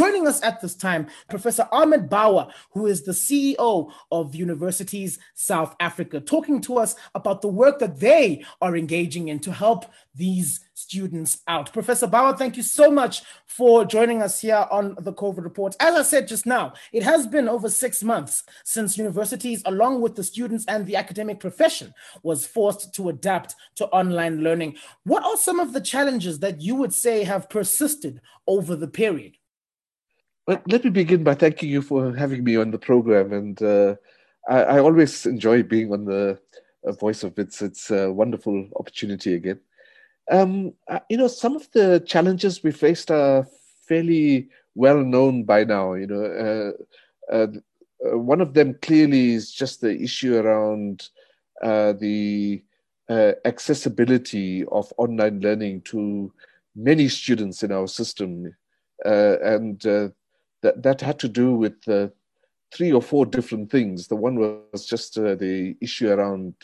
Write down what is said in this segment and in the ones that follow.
Joining us at this time, Professor Ahmed Bawa, who is the CEO of Universities South Africa, talking to us about the work that they are engaging in to help these students out. Professor Bawa, thank you so much for joining us here on the COVID report. As I said just now, it has been over six months since universities, along with the students and the academic profession, was forced to adapt to online learning. What are some of the challenges that you would say have persisted over the period? Well, let me begin by thanking you for having me on the program. And uh, I, I, always enjoy being on the uh, Voice of Wits. It's a wonderful opportunity again. Um, uh, you know, some of the challenges we faced are fairly well known by now. You know, uh, uh, uh one of them clearly is just the issue around uh, the accessibility of online learning to many students in our system, and that that had to do with three or four different things. The one was just the issue around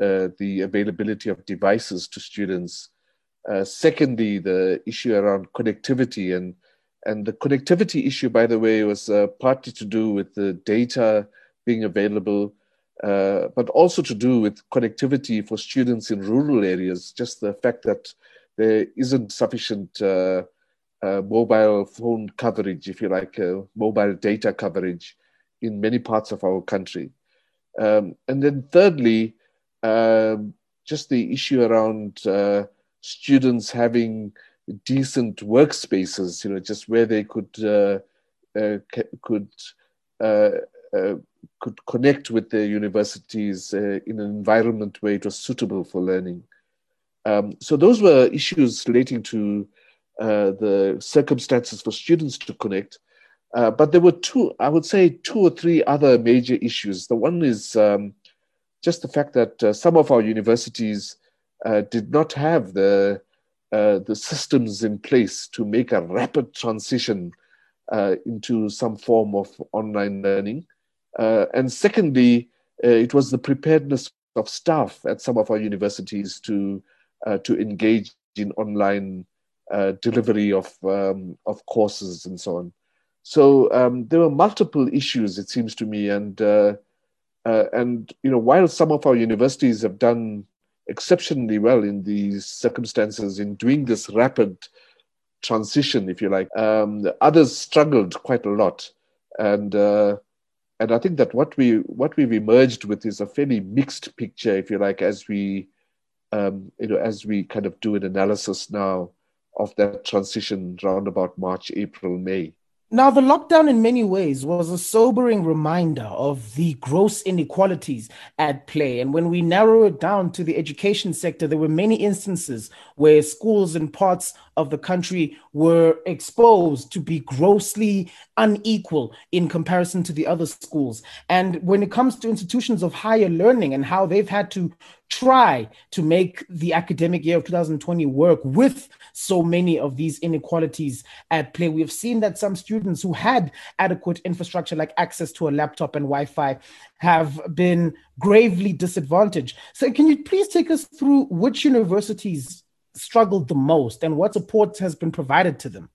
uh, the availability of devices to students. Uh, secondly, the issue around connectivity and and the connectivity issue, by the way, was uh, partly to do with the data being available, uh, but also to do with connectivity for students in rural areas. Just the fact that there isn't sufficient uh, mobile phone coverage, if you like, mobile data coverage in many parts of our country. Um, and then thirdly, um, just the issue around uh, students having decent workspaces, you know, just where they could uh, uh, could uh, uh, could connect with their universities uh, in an environment where it was suitable for learning. Um, so those were issues relating to the circumstances for students to connect. but there were two, I would say, two or three other major issues. The one is um, just the fact that uh, some of our universities uh, did not have the uh, the systems in place to make a rapid transition uh, into some form of online learning, uh, and secondly, uh, it was the preparedness of staff at some of our universities to to engage in online delivery of um, of courses and so on. So um, there were multiple issues, it seems to me, and uh, and you know, while some of our universities have done exceptionally well in these circumstances in doing this rapid transition, if you like, um, others struggled quite a lot. And uh, and I think that what we what we've emerged with is a fairly mixed picture, if you like, as we um, you know as we kind of do an analysis now of that transition around about March, April, May. Now, the lockdown in many ways was a sobering reminder of the gross inequalities at play. And when we narrow it down to the education sector, there were many instances where schools in parts of the country were exposed to be grossly unequal in comparison to the other schools. And when it comes to institutions of higher learning and how they've had to try to make the academic year of 2020 work with so many of these inequalities at play. We have seen that some students who had adequate infrastructure, like access to a laptop and Wi Fi, have been gravely disadvantaged. So, can you please take us through which universities struggled the most and what support has been provided to them?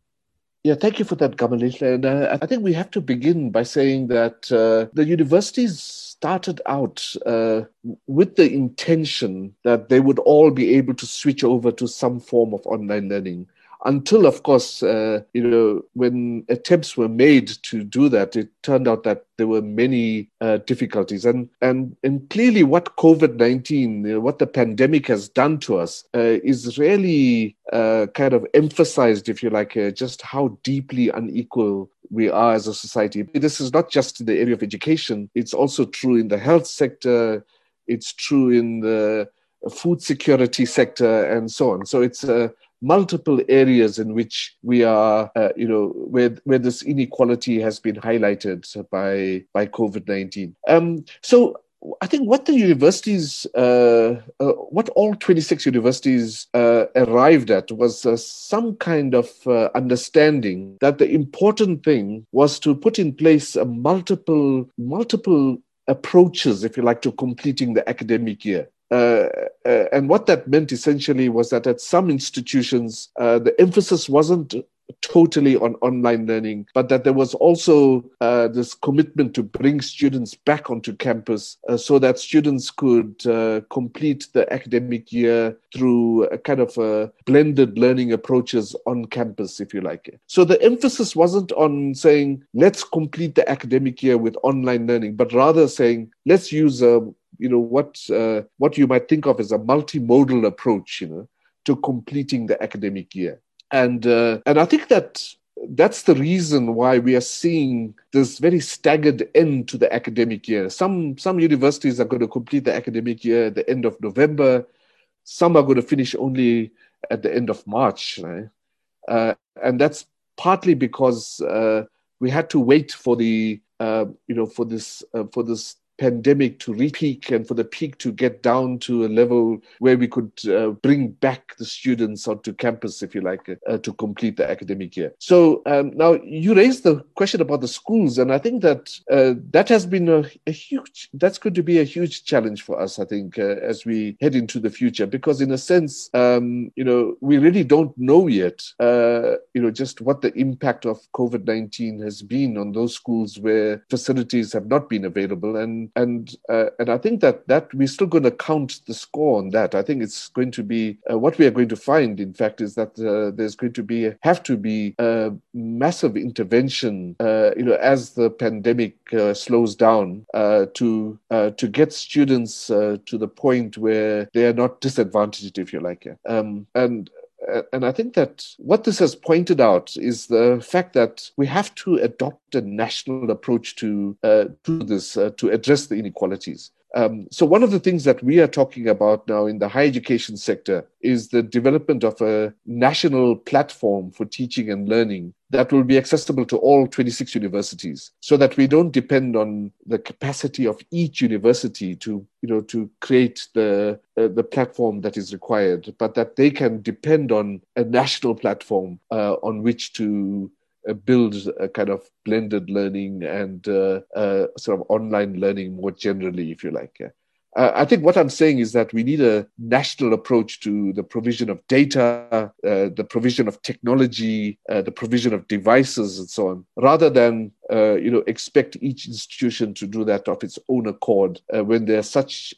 Yeah, thank you for that, Gamalil. And uh, I think we have to begin by saying that uh, the universities started out uh, with the intention that they would all be able to switch over to some form of online learning until, of course, uh, you know, when attempts were made to do that, it turned out that there were many uh, difficulties. And, and, and clearly, what COVID 19, you know, what the pandemic has done to us, uh, is really uh, kind of emphasized, if you like, uh, just how deeply unequal we are as a society. This is not just in the area of education, it's also true in the health sector, it's true in the food security sector, and so on. So it's a multiple areas in which we are, uh, you know, where, where this inequality has been highlighted by, by COVID 19. Um, so I think what the universities, uh, uh, what all 26 universities uh, arrived at was uh, some kind of uh, understanding that the important thing was to put in place a multiple, multiple approaches, if you like, to completing the academic year. Uh, uh, and what that meant essentially was that at some institutions, uh, the emphasis wasn't totally on online learning, but that there was also uh, this commitment to bring students back onto campus uh, so that students could uh, complete the academic year through a kind of a blended learning approaches on campus, if you like. So the emphasis wasn't on saying, let's complete the academic year with online learning, but rather saying, let's use a you know what uh, what you might think of as a multimodal approach you know to completing the academic year and uh, and I think that that's the reason why we are seeing this very staggered end to the academic year. Some some universities are going to complete the academic year at the end of November. Some are going to finish only at the end of March, right? uh, and that's partly because uh, we had to wait for the uh, you know for this uh, for this pandemic to re-peak and for the peak to get down to a level where we could uh, bring back the students onto campus, if you like, uh, to complete the academic year. So um, now you raised the question about the schools, and I think that uh, that has been a, a, huge, that's going to be a huge challenge for us, I think, uh, as we head into the future, because in a sense, um, you know, we really don't know yet, uh, you know, just what the impact of COVID-19 has been on those schools where facilities have not been available. And and uh, and I think that that we're still going to count the score on that. I think it's going to be uh, what we are going to find. In fact, is that uh, there's going to be have to be a massive intervention. Uh, you know, as the pandemic uh, slows down, uh, to to get students to the point where they are not disadvantaged, if you like. Um, and and I think that what this has pointed out is the fact that we have to adopt a national approach to uh, to this uh, to address the inequalities. Um, so one of the things that we are talking about now in the higher education sector is the development of a national platform for teaching and learning that will be accessible to all 26 universities so that we don't depend on the capacity of each university to you know to create the uh, the platform that is required but that they can depend on a national platform uh, on which to uh, build a kind of blended learning and uh, uh, sort of online learning more generally, if you like. Uh, I think what I'm saying is that we need a national approach to the provision of data, uh, the provision of technology, uh, the provision of devices, and so on, rather than you know expect each institution to do that of its own accord when there are such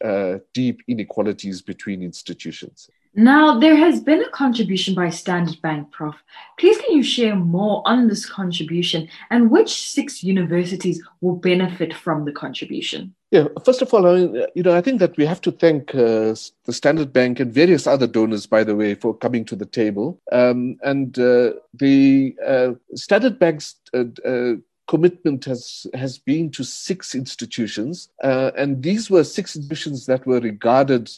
deep inequalities between institutions. Now, there has been a contribution by Standard Bank, Prof. Please, can you share more on this contribution and which six universities will benefit from the contribution? Yeah, first of all, I mean, you know, I think that we have to thank uh, the Standard Bank and various other donors, by the way, for coming to the table. Um, and uh, the uh, Standard Bank's uh, uh, commitment has has been to six institutions, uh, and these were six institutions that were regarded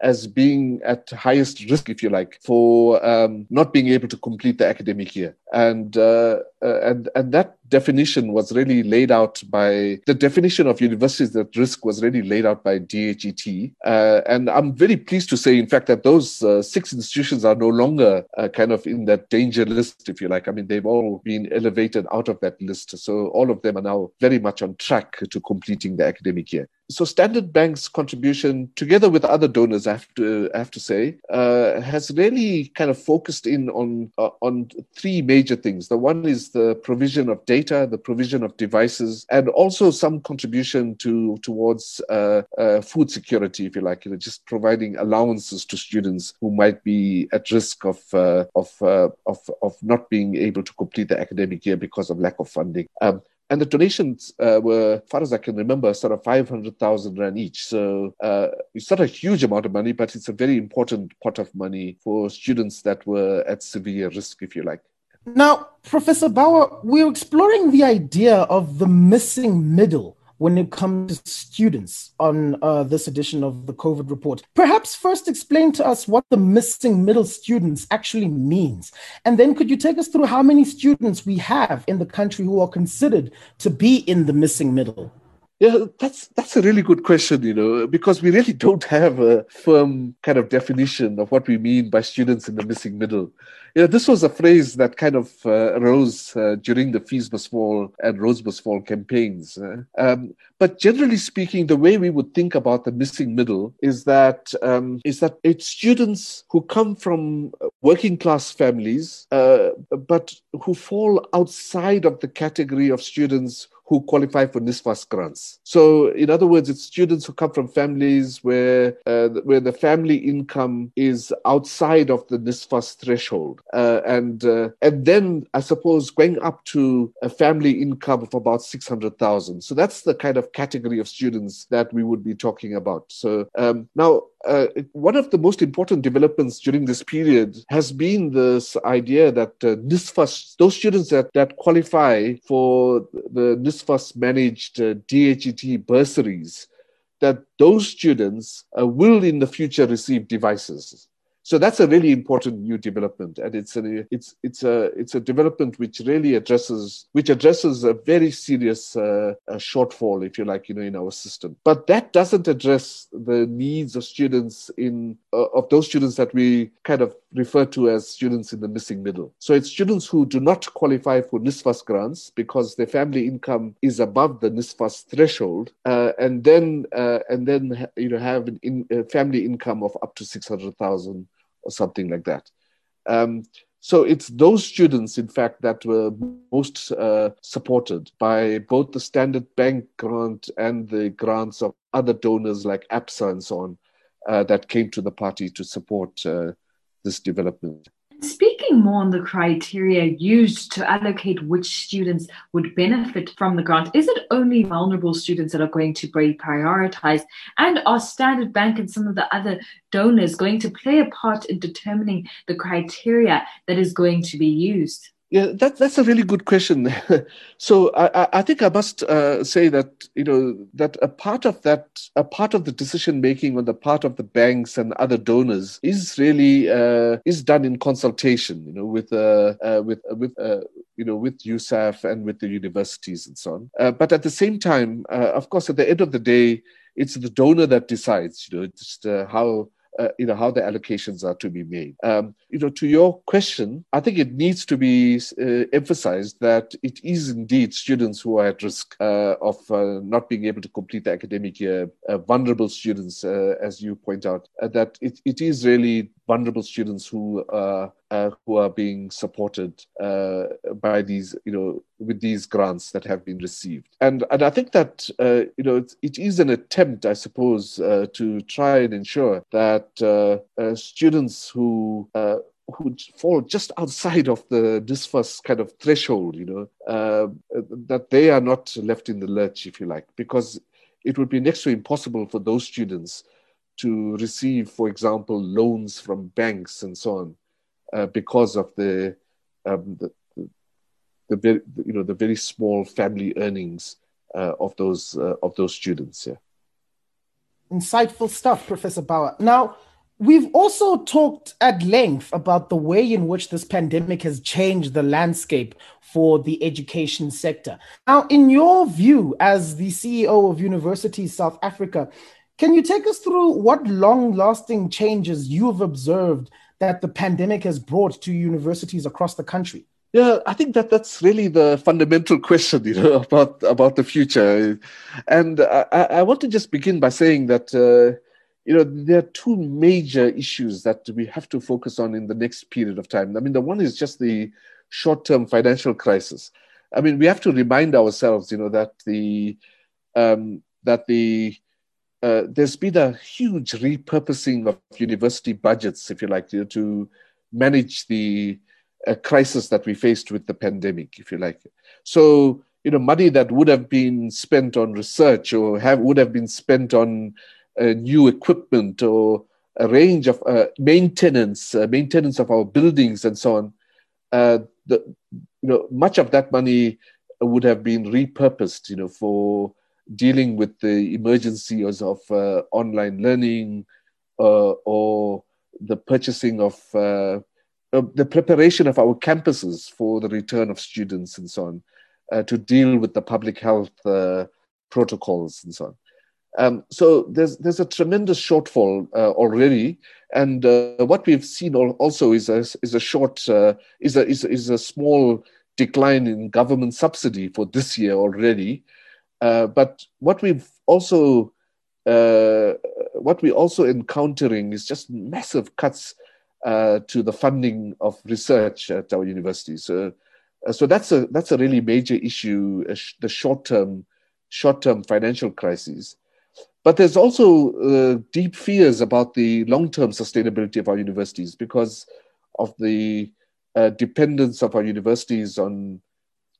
as being at highest risk, if you like, for um, not being able to complete the academic year. And uh, uh, and and that definition was really laid out by the definition of universities at risk was really laid out by DHET. Uh, and I'm very pleased to say, in fact, that those uh, six institutions are no longer uh, kind of in that danger list, if you like. I mean, they've all been elevated out of that list. So all of them are now very much on track to completing the academic year so Standard Bank's contribution, together with other donors, I have to I have to say, uh, has really kind of focused in on uh, on three major things. The one is the provision of data, the provision of devices, and also some contribution to towards uh, uh food security, if you like, you know, just providing allowances to students who might be at risk of uh, of, uh, of of not being able to complete the academic year because of lack of funding. Um, and the donations uh, were, far as I can remember, sort of 500,000 Rand each. So uh, it's not a huge amount of money, but it's a very important pot of money for students that were at severe risk, if you like. Now, Professor Bawa, we're exploring the idea of the missing middle when it comes to students on uh, this edition of the COVID report. Perhaps first explain to us what the missing middle students actually means. And then could you take us through how many students we have in the country who are considered to be in the missing middle? Yeah, that's that's a really good question, you know, because we really don't have a firm kind of definition of what we mean by students in the missing middle. You know, this was a phrase that kind of uh, arose uh, during the Fees Must Fall and Rhodes Must Fall campaigns. Uh, um, but generally speaking, the way we would think about the missing middle is that um, is that it's students who come from working class families, uh, but who fall outside of the category of students who qualify for NSFAS grants. So, in other words, it's students who come from families where uh, where the family income is outside of the NSFAS threshold, uh, and uh, and then I suppose going up to a family income of about six hundred thousand. So that's the kind of category of students that we would be talking about. So um, now uh, one of the most important developments during this period has been this idea that uh, NSFAS, those students that, that qualify for the NSFAS managed uh, DHET bursaries, that those students uh, will in the future receive devices. So that's a really important new development, and it's a it's it's a it's a development which really addresses which addresses a very serious uh, a shortfall, if you like, you know, in our system. But that doesn't address the needs of students in uh, of those students that we kind of refer to as students in the missing middle. So it's students who do not qualify for NSFAS grants because their family income is above the NSFAS threshold, uh, and then uh, and then you know have an in, family income of up to six hundred thousand or something like that. Um, so it's those students, in fact, that were most uh, supported by both the Standard Bank grant and the grants of other donors like ABSA and so on uh, that came to the party to support uh, this development. More on the criteria used to allocate which students would benefit from the grant, is it only vulnerable students that are going to be prioritized? And are Standard Bank and some of the other donors going to play a part in determining the criteria that is going to be used? Yeah, that, that's a really good question. so I, I think I must uh, say that you know that a part of that, a part of the decision making on the part of the banks and other donors is really uh, is done in consultation. You know, with uh, uh with uh, with uh, you know with USAF and with the universities and so on. but at the same time, of course, at the end of the day, it's the donor that decides. You know, just how uh, you know how the allocations are to be made. Um, you know, to your question, I think it needs to be uh, emphasized that it is indeed students who are at risk uh, of uh, not being able to complete the academic year, uh, vulnerable students, uh, as you point out. that it, it is really vulnerable students who uh, uh, who are being supported uh, by these, you know, with these grants that have been received. And and I think that uh, you know it, it is an attempt, I suppose, uh, to try and ensure that uh, students who who fall just outside of the NSFAS kind of threshold, you know, that they are not left in the lurch, if you like, because it would be next to impossible for those students to receive, for example, loans from banks and so on, uh, because of the, um, the, the, very, you know, the very small family earnings uh, of those uh, of those students. Yeah. Insightful stuff, Professor Bawa. Now, we've also talked at length about the way in which this pandemic has changed the landscape for the education sector. Now, in your view, as the CEO of Universities South Africa, can you take us through what long lasting changes you've observed that the pandemic has brought to universities across the country? Yeah, I think that that's really the fundamental question, you know, about about the future, and I, I want to just begin by saying that uh, you know there are two major issues that we have to focus on in the next period of time. I mean, the one is just the short-term financial crisis. I mean, we have to remind ourselves, you know, that the um, that the uh, there's been a huge repurposing of university budgets, if you like, to, manage the uh, crisis that we faced with the pandemic, if you like. So, you know, money that would have been spent on research or have would have been spent on uh, new equipment or a range of uh, maintenance, uh, maintenance of our buildings and so on. Uh, the, you know, much of that money would have been repurposed, you know, for dealing with the emergencies of uh, online learning uh, or the purchasing of uh, uh, the preparation of our campuses for the return of students and so on, uh, to deal with the public health protocols and so on. Um, so there's there's a tremendous shortfall uh, already, and uh, what we've seen also is a is a short uh, is a is, is a small decline in government subsidy for this year already. Uh, but what we've also uh, what we're also encountering is just massive cuts uh, to the funding of research at our universities. So, so that's a that's a really major issue, the short term short term financial crisis. But there's also uh, deep fears about the long term sustainability of our universities because of the uh, dependence of our universities on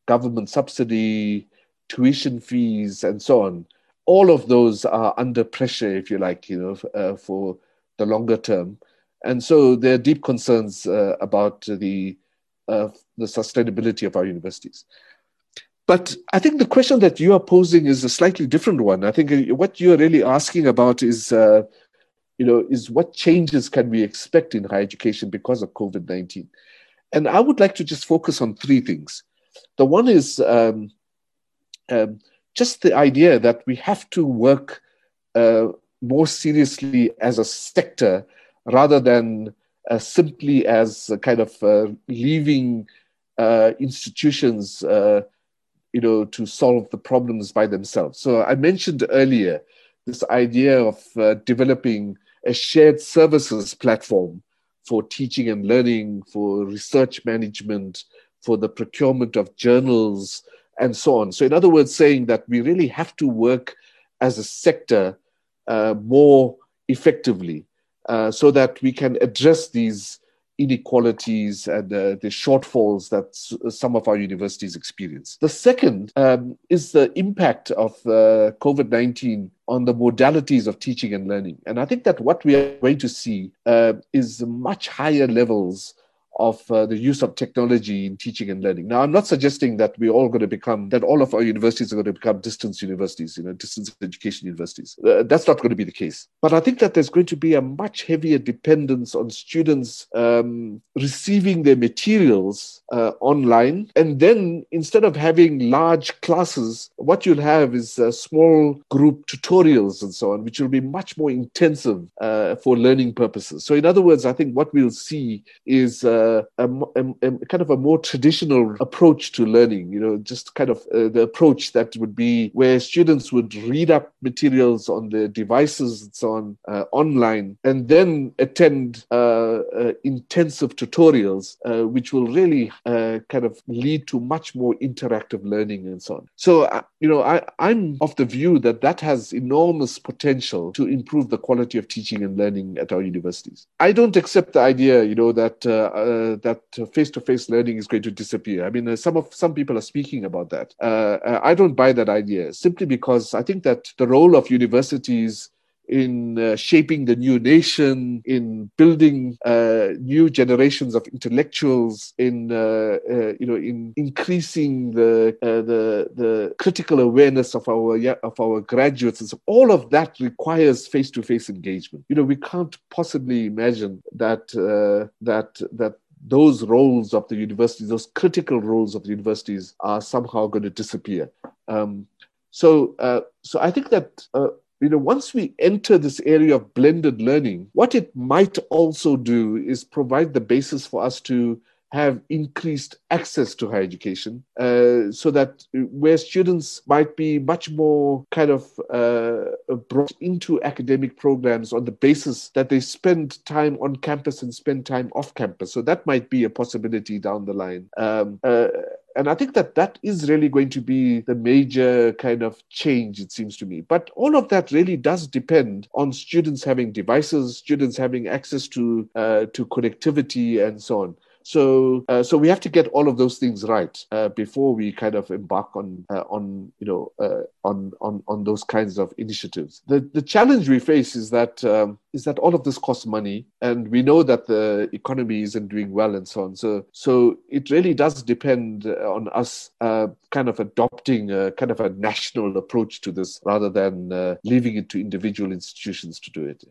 government subsidy, tuition fees, and so on. All of those are under pressure, if you like, you know, uh, for the longer term. And so there are deep concerns uh, about the, uh, the sustainability of our universities. But I think the question that you are posing is a slightly different one. I think uh, what you are really asking about is, uh, you know, is what changes can we expect in higher education because of COVID nineteen? And I would like to just focus on three things. The one is um, um, just the idea that we have to work uh, more seriously as a sector rather than uh, simply as kind of uh, leaving uh, institutions you know, to solve the problems by themselves. So I mentioned earlier this idea of uh, developing a shared services platform for teaching and learning, for research management, for the procurement of journals, and so on. So, in other words, saying that we really have to work as a sector uh, more effectively uh, so that we can address these inequalities and uh, the shortfalls that s- some of our universities experience. The second um, is the impact of uh, COVID 19 on the modalities of teaching and learning. And I think that what we are going to see uh, is much higher levels of uh, the use of technology in teaching and learning. Now, I'm not suggesting that we're all going to become, that all of our universities are going to become distance universities, you know, distance education universities. Uh, that's not going to be the case. But I think that there's going to be a much heavier dependence on students um, receiving their materials uh, online. And then instead of having large classes, what you'll have is uh, small group tutorials and so on, which will be much more intensive uh, for learning purposes. So, in other words, I think what we'll see is uh, a, a, a, kind of a more traditional approach to learning, you know, just kind of uh, the approach that would be where students would read up materials on their devices and so on uh, online and then attend uh, uh intensive tutorials, uh, which will really uh, kind of lead to much more interactive learning and so on. So, you know, I, I'm of the view that that has enormous potential to improve the quality of teaching and learning at our universities. I don't accept the idea, you know, that uh, that face-to-face learning is going to disappear. I mean, uh, some of some people are speaking about that. Uh, I don't buy that idea simply because I think that the role of universities in uh, shaping the new nation, in building uh, new generations of intellectuals, in uh, uh you know, in increasing the uh, the the critical awareness of our of our graduates, and so all of that requires face-to-face engagement. You know, we can't possibly imagine that uh, that that those roles of the universities, those critical roles of the universities, are somehow going to disappear. Um, so, uh, so I think that uh, you know, once we enter this area of blended learning, what it might also do is provide the basis for us to have increased access to higher education uh, so that where students might be much more kind of uh, brought into academic programs on the basis that they spend time on campus and spend time off campus. So that might be a possibility down the line. Um, uh, and I think that that is really going to be the major kind of change, it seems to me. But all of that really does depend on students having devices, students having access to uh, to connectivity, and so on. So, uh, so we have to get all of those things right uh, before we kind of embark on, uh, on you know, uh, on, on, on those kinds of initiatives. The, the challenge we face is that um, is that all of this costs money, and we know that the economy isn't doing well, and so on. So, so it really does depend on us uh, kind of adopting a kind of a national approach to this rather than uh, leaving it to individual institutions to do it.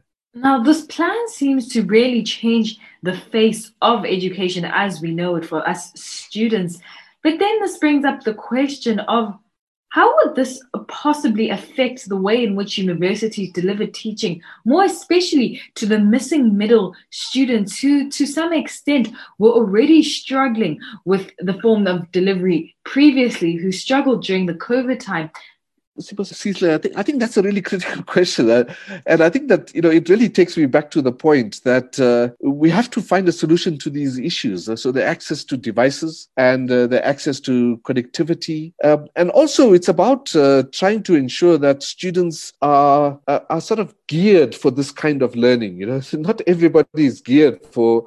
Now, this plan seems to really change the face of education as we know it for us students. But then this brings up the question of How would this possibly affect the way in which universities deliver teaching, more especially to the missing middle students who, to some extent, were already struggling with the form of delivery previously, who struggled during the COVID time? Cecily, I think I think that's a really critical question, uh, and I think that you know it really takes me back to the point that uh, we have to find a solution to these issues. Uh, so the access to devices and uh, the access to connectivity, um, and also it's about uh, trying to ensure that students are uh, are sort of geared for this kind of learning. You know, so not everybody is geared for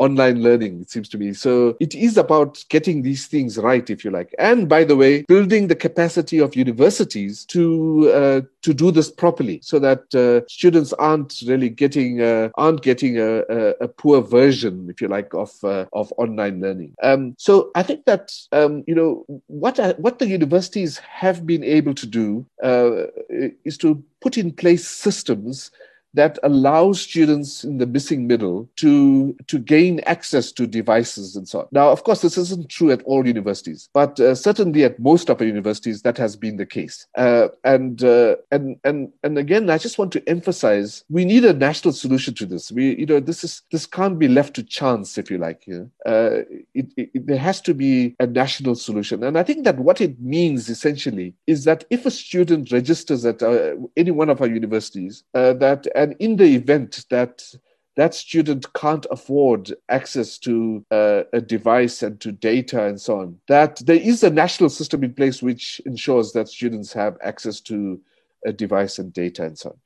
online learning, it seems to me. So it is about getting these things right, if you like. And by the way, building the capacity of universities to uh, to do this properly, so that uh, students aren't really getting uh, aren't getting a, a, a, poor version, if you like, of uh, of online learning. Um, so I think that um, you know what what the universities have been able to do uh, is to put in place systems that allows students in the missing middle to, to gain access to devices and so on. Now, of course, this isn't true at all universities, but uh, certainly at most of our universities, that has been the case. Uh, and, uh, and, and, and again, I just want to emphasize we need a national solution to this. We, you know, this, is, this can't be left to chance, if you like. You know? Uh, it, it, there has to be a national solution. And I think that what it means essentially is that if a student registers at uh, any one of our universities, uh, that and in the event that that student can't afford access to uh, a device and to data and so on, that there is a national system in place which ensures that students have access to a device and data and so on.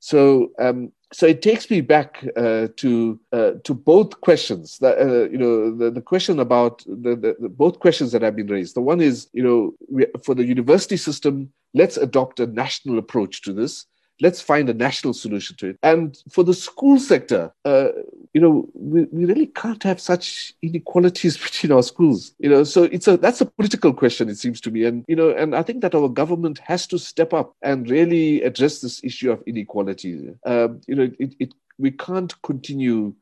So, um, so it takes me back uh, to uh, to both questions. That uh, you know, the, the question about the, the, the, both questions that have been raised. The one is, you know, we, for the university system, let's adopt a national approach to this let's find a national solution to it. And for the school sector, uh, you know, we, we really can't have such inequalities between our schools. You know, so it's a that's a political question, it seems to me. And you know, and I think that our government has to step up and really address this issue of inequality. Um, you know, it, it we can't continue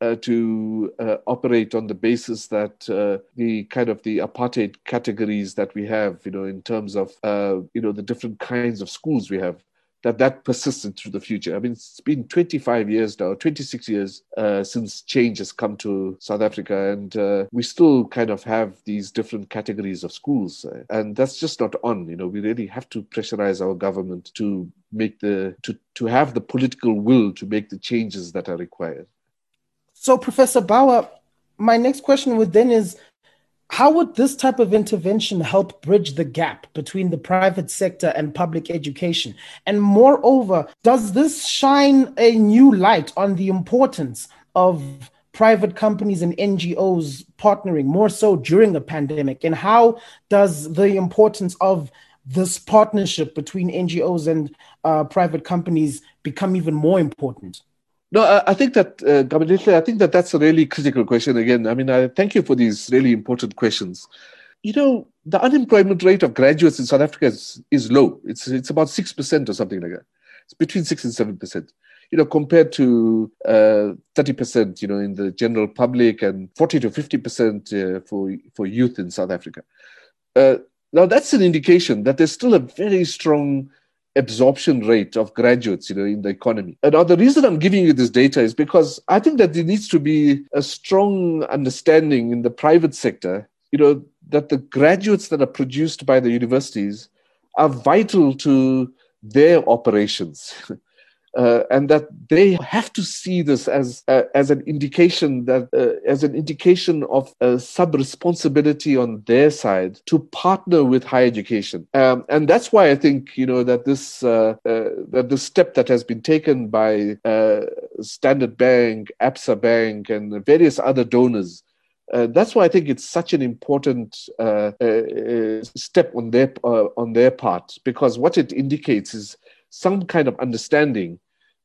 uh, to uh, operate on the basis that uh, the kind of the apartheid categories that we have, you know, in terms of uh, you know the different kinds of schools we have that that persists into the future. I mean, it's been 25 years now, 26 years uh, since change has come to South Africa, and uh, we still kind of have these different categories of schools, uh, and that's just not on. You know, we really have to pressurize our government to make the to to have the political will to make the changes that are required. So, Professor Bawa, my next question would then is how would this type of intervention help bridge the gap between the private sector and public education? And moreover, does this shine a new light on the importance of private companies and NGOs partnering more so during a pandemic? And how does the importance of this partnership between NGOs and uh, private companies become even more important? No, I, I think that, uh, I think that that's a really critical question again. I mean, I thank you for these really important questions. You know, the unemployment rate of graduates in South Africa is, is low. It's, it's about 6% or something like that. It's between 6 and 7%. You know, compared to uh, 30%, you know, in the general public and 40 to 50% uh, for, for youth in South Africa. Uh, now, that's an indication that there's still a very strong absorption rate of graduates you know in the economy. And now the reason i'm giving you this data is because i think that there needs to be a strong understanding in the private sector you know that the graduates that are produced by the universities are vital to their operations uh, and that they have to see this as uh, as an indication that uh, as an indication of sub responsibility on their side to partner with higher education. Um, and that's why I think you know that this uh, uh, that the step that has been taken by uh, Standard Bank, Absa Bank, and various other donors that's why I think it's such an important step on their on their part. Because what it indicates is some kind of understanding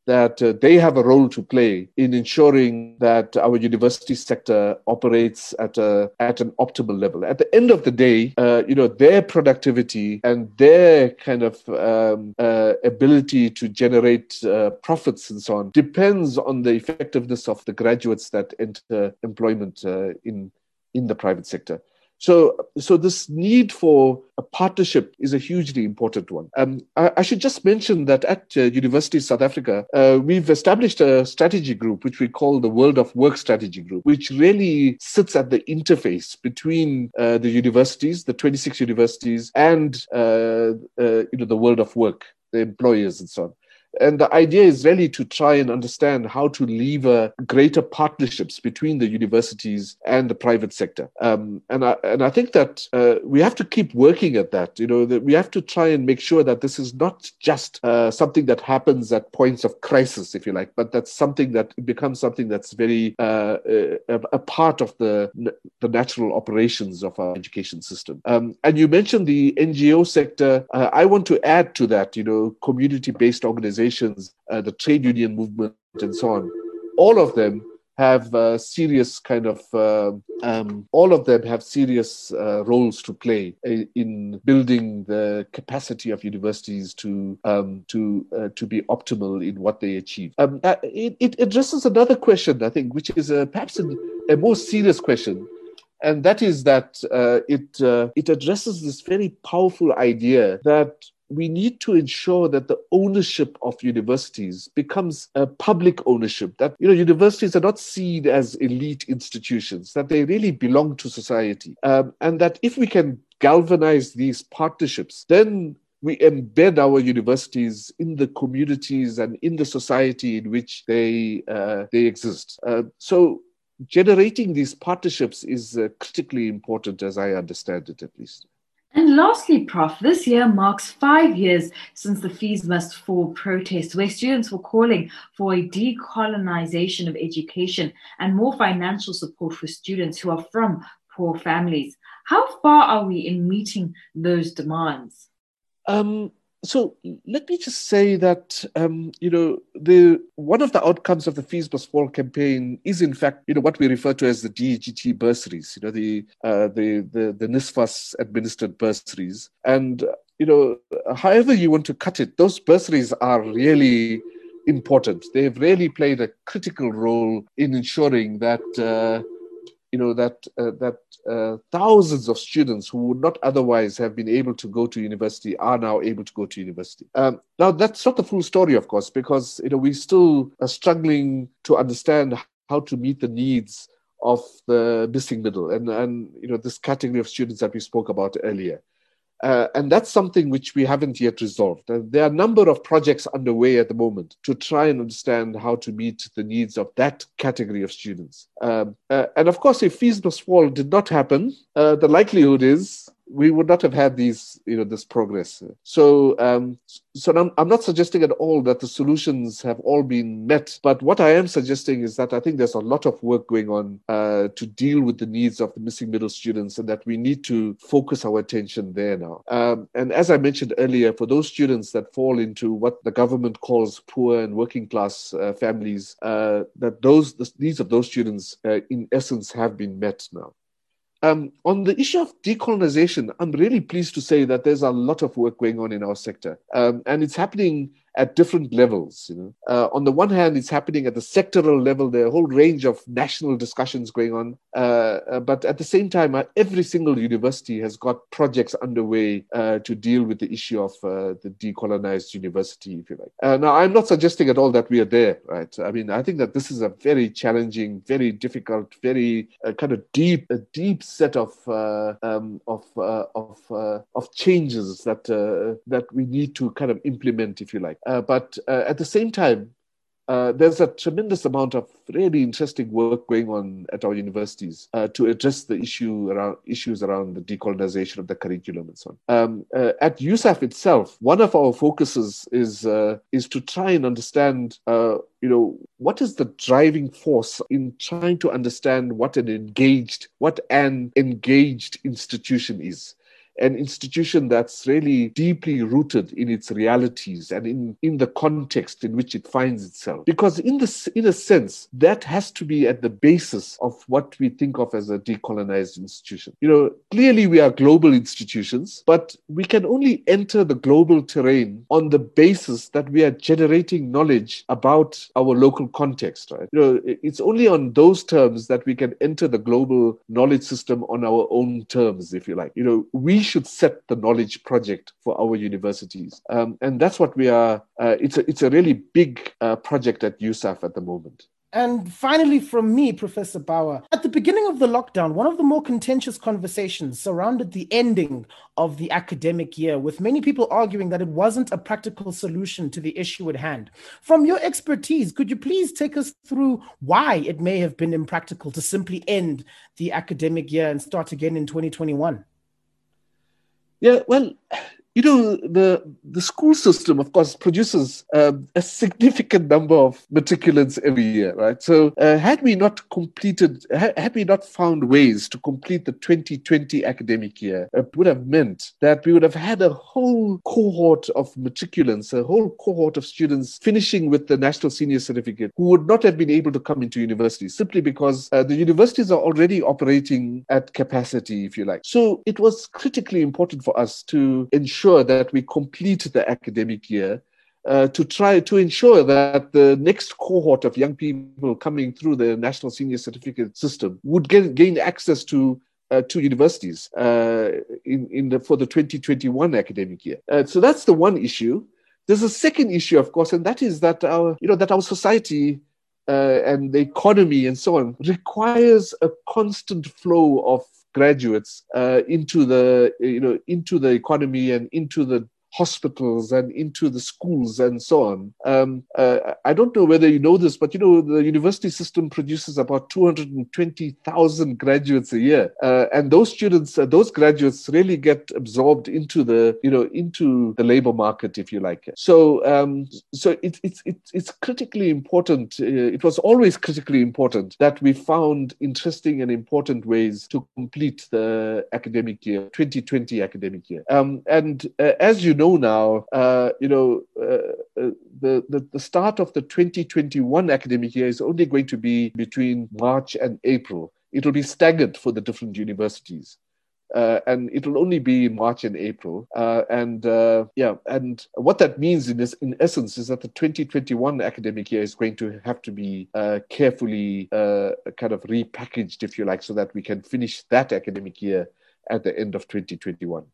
that uh, they have a role to play in ensuring that our university sector operates at a at an optimal level. At the end of the day, uh, you know, their productivity and their kind of um, uh, ability to generate uh, profits and so on depends on the effectiveness of the graduates that enter employment uh, in in the private sector. So, so this need for a partnership is a hugely important one. Um, I, I, should just mention that at uh, University of South Africa, uh, we've established a strategy group, which we call the World of Work Strategy Group, which really sits at the interface between uh, the universities, the 26 universities, and uh, uh, you know the world of work, the employers, and so on. And the idea is really to try and understand how to lever greater partnerships between the universities and the private sector. Um, and, I, and I think that uh, we have to keep working at that. You know, that we have to try and make sure that this is not just uh, something that happens at points of crisis, if you like, but that's something that becomes something that's very uh, a, a, part of the, the natural operations of our education system. Um, and you mentioned the NGO sector. Uh, I want to add to that, you know, community-based organizations organizations, uh, the trade union movement, and so on, all of them have uh, serious kind of uh, um, all of them have serious uh, roles to play in building the capacity of universities to um, to uh, to be optimal in what they achieve. Um, uh, it, it, addresses another question, I think, which is uh, perhaps a, a, more serious question, and that is that it it addresses this very powerful idea that we need to ensure that the ownership of universities becomes a public ownership that you know universities are not seen as elite institutions that they really belong to society. Um, and that if we can galvanize these partnerships then we embed our universities in the communities and in the society in which they uh, they exist. Uh, so generating these partnerships is uh, critically important as i understand it at least and lastly, Prof, this year marks five years since the Fees Must Fall protest, where students were calling for a decolonization of education and more financial support for students who are from poor families. How far are we in meeting those demands? Um, so let me just say that um, you know the one of the outcomes of the fees must fall campaign is in fact you know what we refer to as the DHET bursaries you know the uh, the the the NSFAS administered bursaries. And you know however you want to cut it those bursaries are really important. They've really played a critical role in ensuring that uh, you know that uh, that uh, thousands of students who would not otherwise have been able to go to university are now able to go to university. Um, now that's not the full story, of course, because you know we still are struggling to understand how to meet the needs of the missing middle and and you know this category of students that we spoke about earlier. Uh, and that's something which we haven't yet resolved. Uh, there are a number of projects underway at the moment to try and understand how to meet the needs of that category of students. Um, uh, and of course, if fees must fall did not happen, uh, the likelihood is we would not have had these, you know, this progress. So, um, so I'm, I'm not suggesting at all that the solutions have all been met, but what I am suggesting is that I think there's a lot of work going on uh, to deal with the needs of the missing middle students, and that we need to focus our attention there now. Um, and as I mentioned earlier, for those students that fall into what the government calls poor and working class uh, families, uh, that those the needs of those students, uh, in essence, have been met now. Um, on the issue of decolonization, I'm really pleased to say that there's a lot of work going on in our sector, um, and it's happening at different levels. You know, uh, on the one hand, it's happening at the sectoral level. There are a whole range of national discussions going on, uh, uh, but at the same time, uh, every single university has got projects underway uh, to deal with the issue of the decolonized university, if you like. now, I'm not suggesting at all that we are there, right? I mean, I think that this is a very challenging, very difficult, very kind of deep, a deep set of um, of of of changes that that we need to kind of implement, if you like. Uh, but uh, at the same time, uh, there's a tremendous amount of really interesting work going on at our universities to address the issue around issues around the decolonization of the curriculum and so on. Um, at USAF itself, one of our focuses is is to try and understand, you know, what is the driving force in trying to understand what an engaged what an engaged institution is an institution that's really deeply rooted in its realities and in, in the context in which it finds itself. Because in this in a sense, that has to be at the basis of what we think of as a decolonized institution. You know, clearly we are global institutions, but we can only enter the global terrain on the basis that we are generating knowledge about our local context, right? You know, it's only on those terms that we can enter the global knowledge system on our own terms, if you like. You know, we should set the knowledge project for our universities. Um, and that's what we are, uh, it's, a, it's a really big uh, project at USAF at the moment. And finally, from me, Professor Bawa, at the beginning of the lockdown, one of the more contentious conversations surrounded the ending of the academic year, with many people arguing that it wasn't a practical solution to the issue at hand. From your expertise, could you please take us through why it may have been impractical to simply end the academic year and start again in 2021? Yeah, well, you know the the school system of course produces um, a significant number of matriculants every year right? So uh, had we not completed ha- had we not found ways to complete the 2020 academic year it would have meant that we would have had a whole cohort of matriculants a whole cohort of students finishing with the national senior certificate who would not have been able to come into university simply because uh, the universities are already operating at capacity if you like. So it was critically important for us to ensure ensure that we complete the academic year uh, to try to ensure that the next cohort of young people coming through the national senior certificate system would get, gain access to uh, to universities uh, in, in the, for the 2021 academic year. Uh, so that's the one issue. There's a second issue, of course, and that is that our you know that our society uh, and the economy and so on requires a constant flow of graduates uh, into the you know into the economy and into the hospitals and into the schools and so on. Um, uh, I don't know whether you know this, but you know the university system produces about 220,000 graduates a year, uh, and those students, uh, those graduates, really get absorbed into the you know into the labor market, if you like. So um, so it, it's it's it's critically important. Uh, it was always critically important that we found interesting and important ways to complete the academic year, 2020 academic year. Um, and uh, as you know know now, uh, you know, uh, uh, the, the, the start of the 2021 academic year is only going to be between March and April. It will be staggered for the different universities. Uh, and it will only be March and April. Uh, and uh, yeah, and what that means in this, in essence, is that the 2021 academic year is going to have to be uh, carefully uh, kind of repackaged, if you like, so that we can finish that academic year at the end of 2021.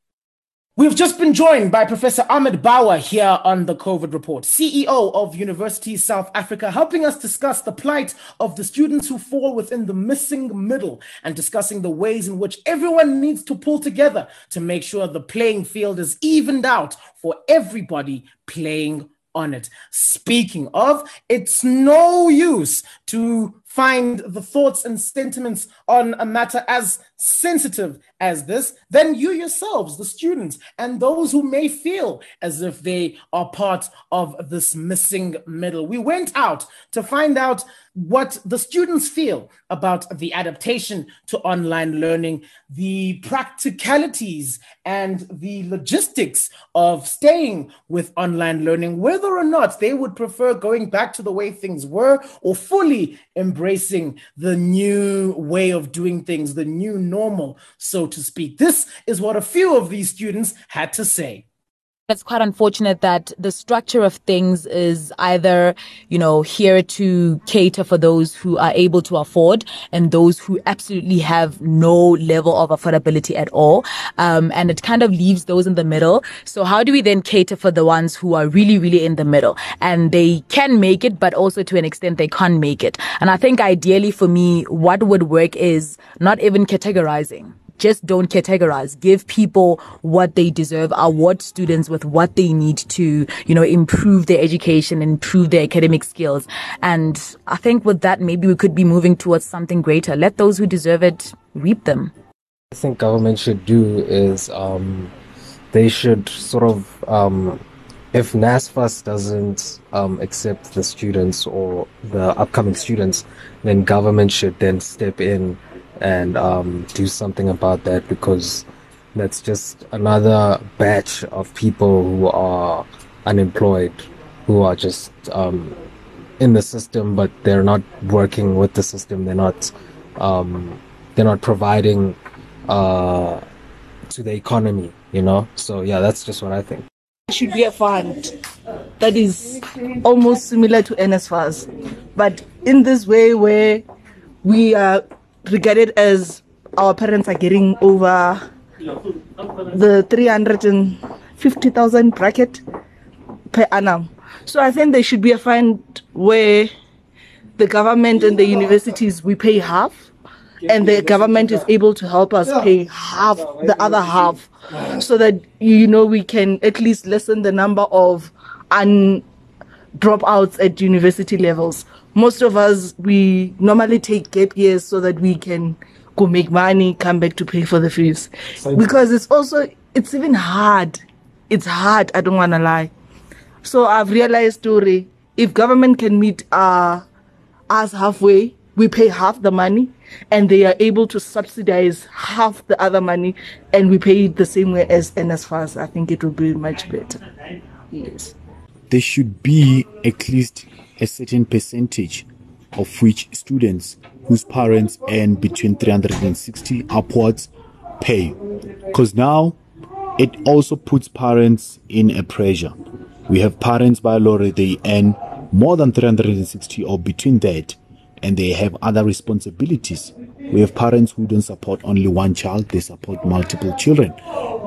We've just been joined by Professor Ahmed Bawa here on the COVID Report, CEO of University South Africa, helping us discuss the plight of the students who fall within the missing middle and discussing the ways in which everyone needs to pull together to make sure the playing field is evened out for everybody playing on it. Speaking of, it's no use to find the thoughts and sentiments on a matter as sensitive as this, then you yourselves, the students, and those who may feel as if they are part of this missing middle. We went out to find out what the students feel about the adaptation to online learning, the practicalities and the logistics of staying with online learning, whether or not they would prefer going back to the way things were or fully embracing the new way of doing things, the new normal, so to speak. This is what a few of these students had to say it's quite unfortunate that the structure of things is either, you know, here to cater for those who are able to afford and those who absolutely have no level of affordability at all. Um, and it kind of leaves those in the middle. So how do we then cater for the ones who are really, really in the middle and they can make it, but also to an extent they can't make it? And I think ideally for me, what would work is not even categorizing just don't categorize. Give people what they deserve. Award students with what they need to, you know, improve their education, improve their academic skills. And I think with that, maybe we could be moving towards something greater. Let those who deserve it reap them. I think government should do is um, they should sort of um, if NSFAS doesn't um, accept the students or the upcoming students, then government should then step in and um, do something about that because That's just another batch of people who are unemployed, who are just um, in the system, but they're not working with the system. They're not um, they're not providing uh, to the economy, you know. So yeah, that's just what I think. Should be a fund that is almost similar to NSFAS, but in this way where we are regarded as our parents are getting over the 350,000 bracket per annum. So I think there should be a fund where the government and the universities we pay half and the government is able to help us pay half the other half so that you know we can at least lessen the number of un dropouts at university levels most of us we normally take gap years so that we can go make money come back to pay for the fees because it's also it's even hard it's hard i don't want to lie so i've realized story if government can meet uh, us halfway we pay half the money and they are able to subsidize half the other money and we pay it the same way as NSFAS, I think it will be much better. Yes. There should be at least a certain percentage of which students whose parents earn between 360 upwards pay. Because now it also puts parents in a pressure. We have parents by law, they earn more than 360 or between that and they have other responsibilities. We have parents who don't support only one child, they support multiple children.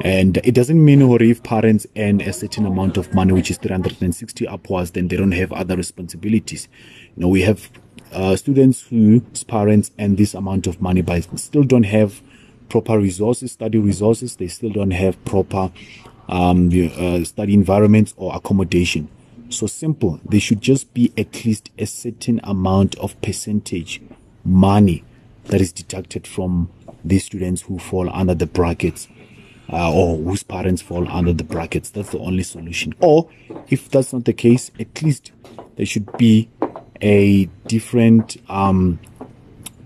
And it doesn't mean or if parents earn a certain amount of money, which is 360 upwards, then they don't have other responsibilities. You know, we have uh, students whose parents earn this amount of money, but still don't have proper resources, study resources. They still don't have proper um, uh, study environments or accommodation so simple. There should just be at least a certain amount of percentage money that is deducted from these students who fall under the brackets uh, or whose parents fall under the brackets. That's the only solution. Or if that's not the case, at least there should be a different um,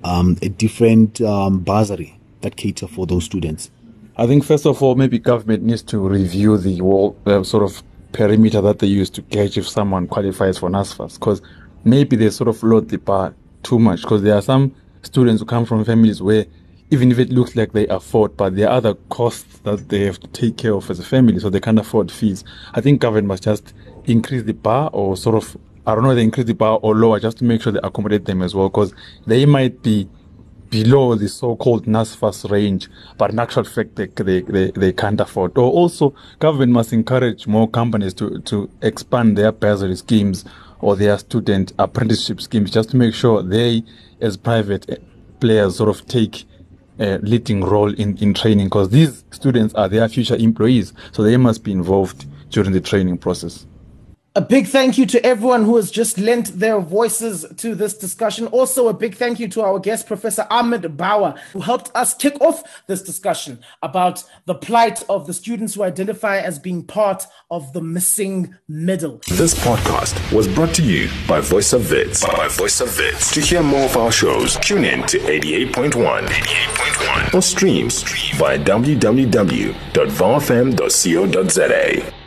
um, a different um, bursary that cater for those students. I think first of all, maybe government needs to review the whole uh, sort of perimeter that they use to gauge if someone qualifies for NSFAS because maybe they sort of load the bar too much because there are some students who come from families where even if it looks like they afford, but there are other costs that they have to take care of as a family, so they can't afford fees. I think government must just increase the bar or sort of, I don't know, they increase the bar or lower just to make sure they accommodate them as well, because they might be below the so-called NSFAS range, but in actual fact they, they, they, they can't afford. Or also, government must encourage more companies to, to expand their bursary schemes or their student apprenticeship schemes just to make sure they, as private eh, players, sort of take a leading role in, in training because these students are their future employees, so they must be involved during the training process. A big thank you to everyone who has just lent their voices to this discussion. Also, a big thank you to our guest, Professor Ahmed Bawa, who helped us kick off this discussion about the plight of the students who identify as being part of the missing middle. This podcast was brought to you by Voice of Wits. By Voice of Wits. To hear more of our shows, tune in to 88.1, 88.1 or streams via www.vowfm.co.za.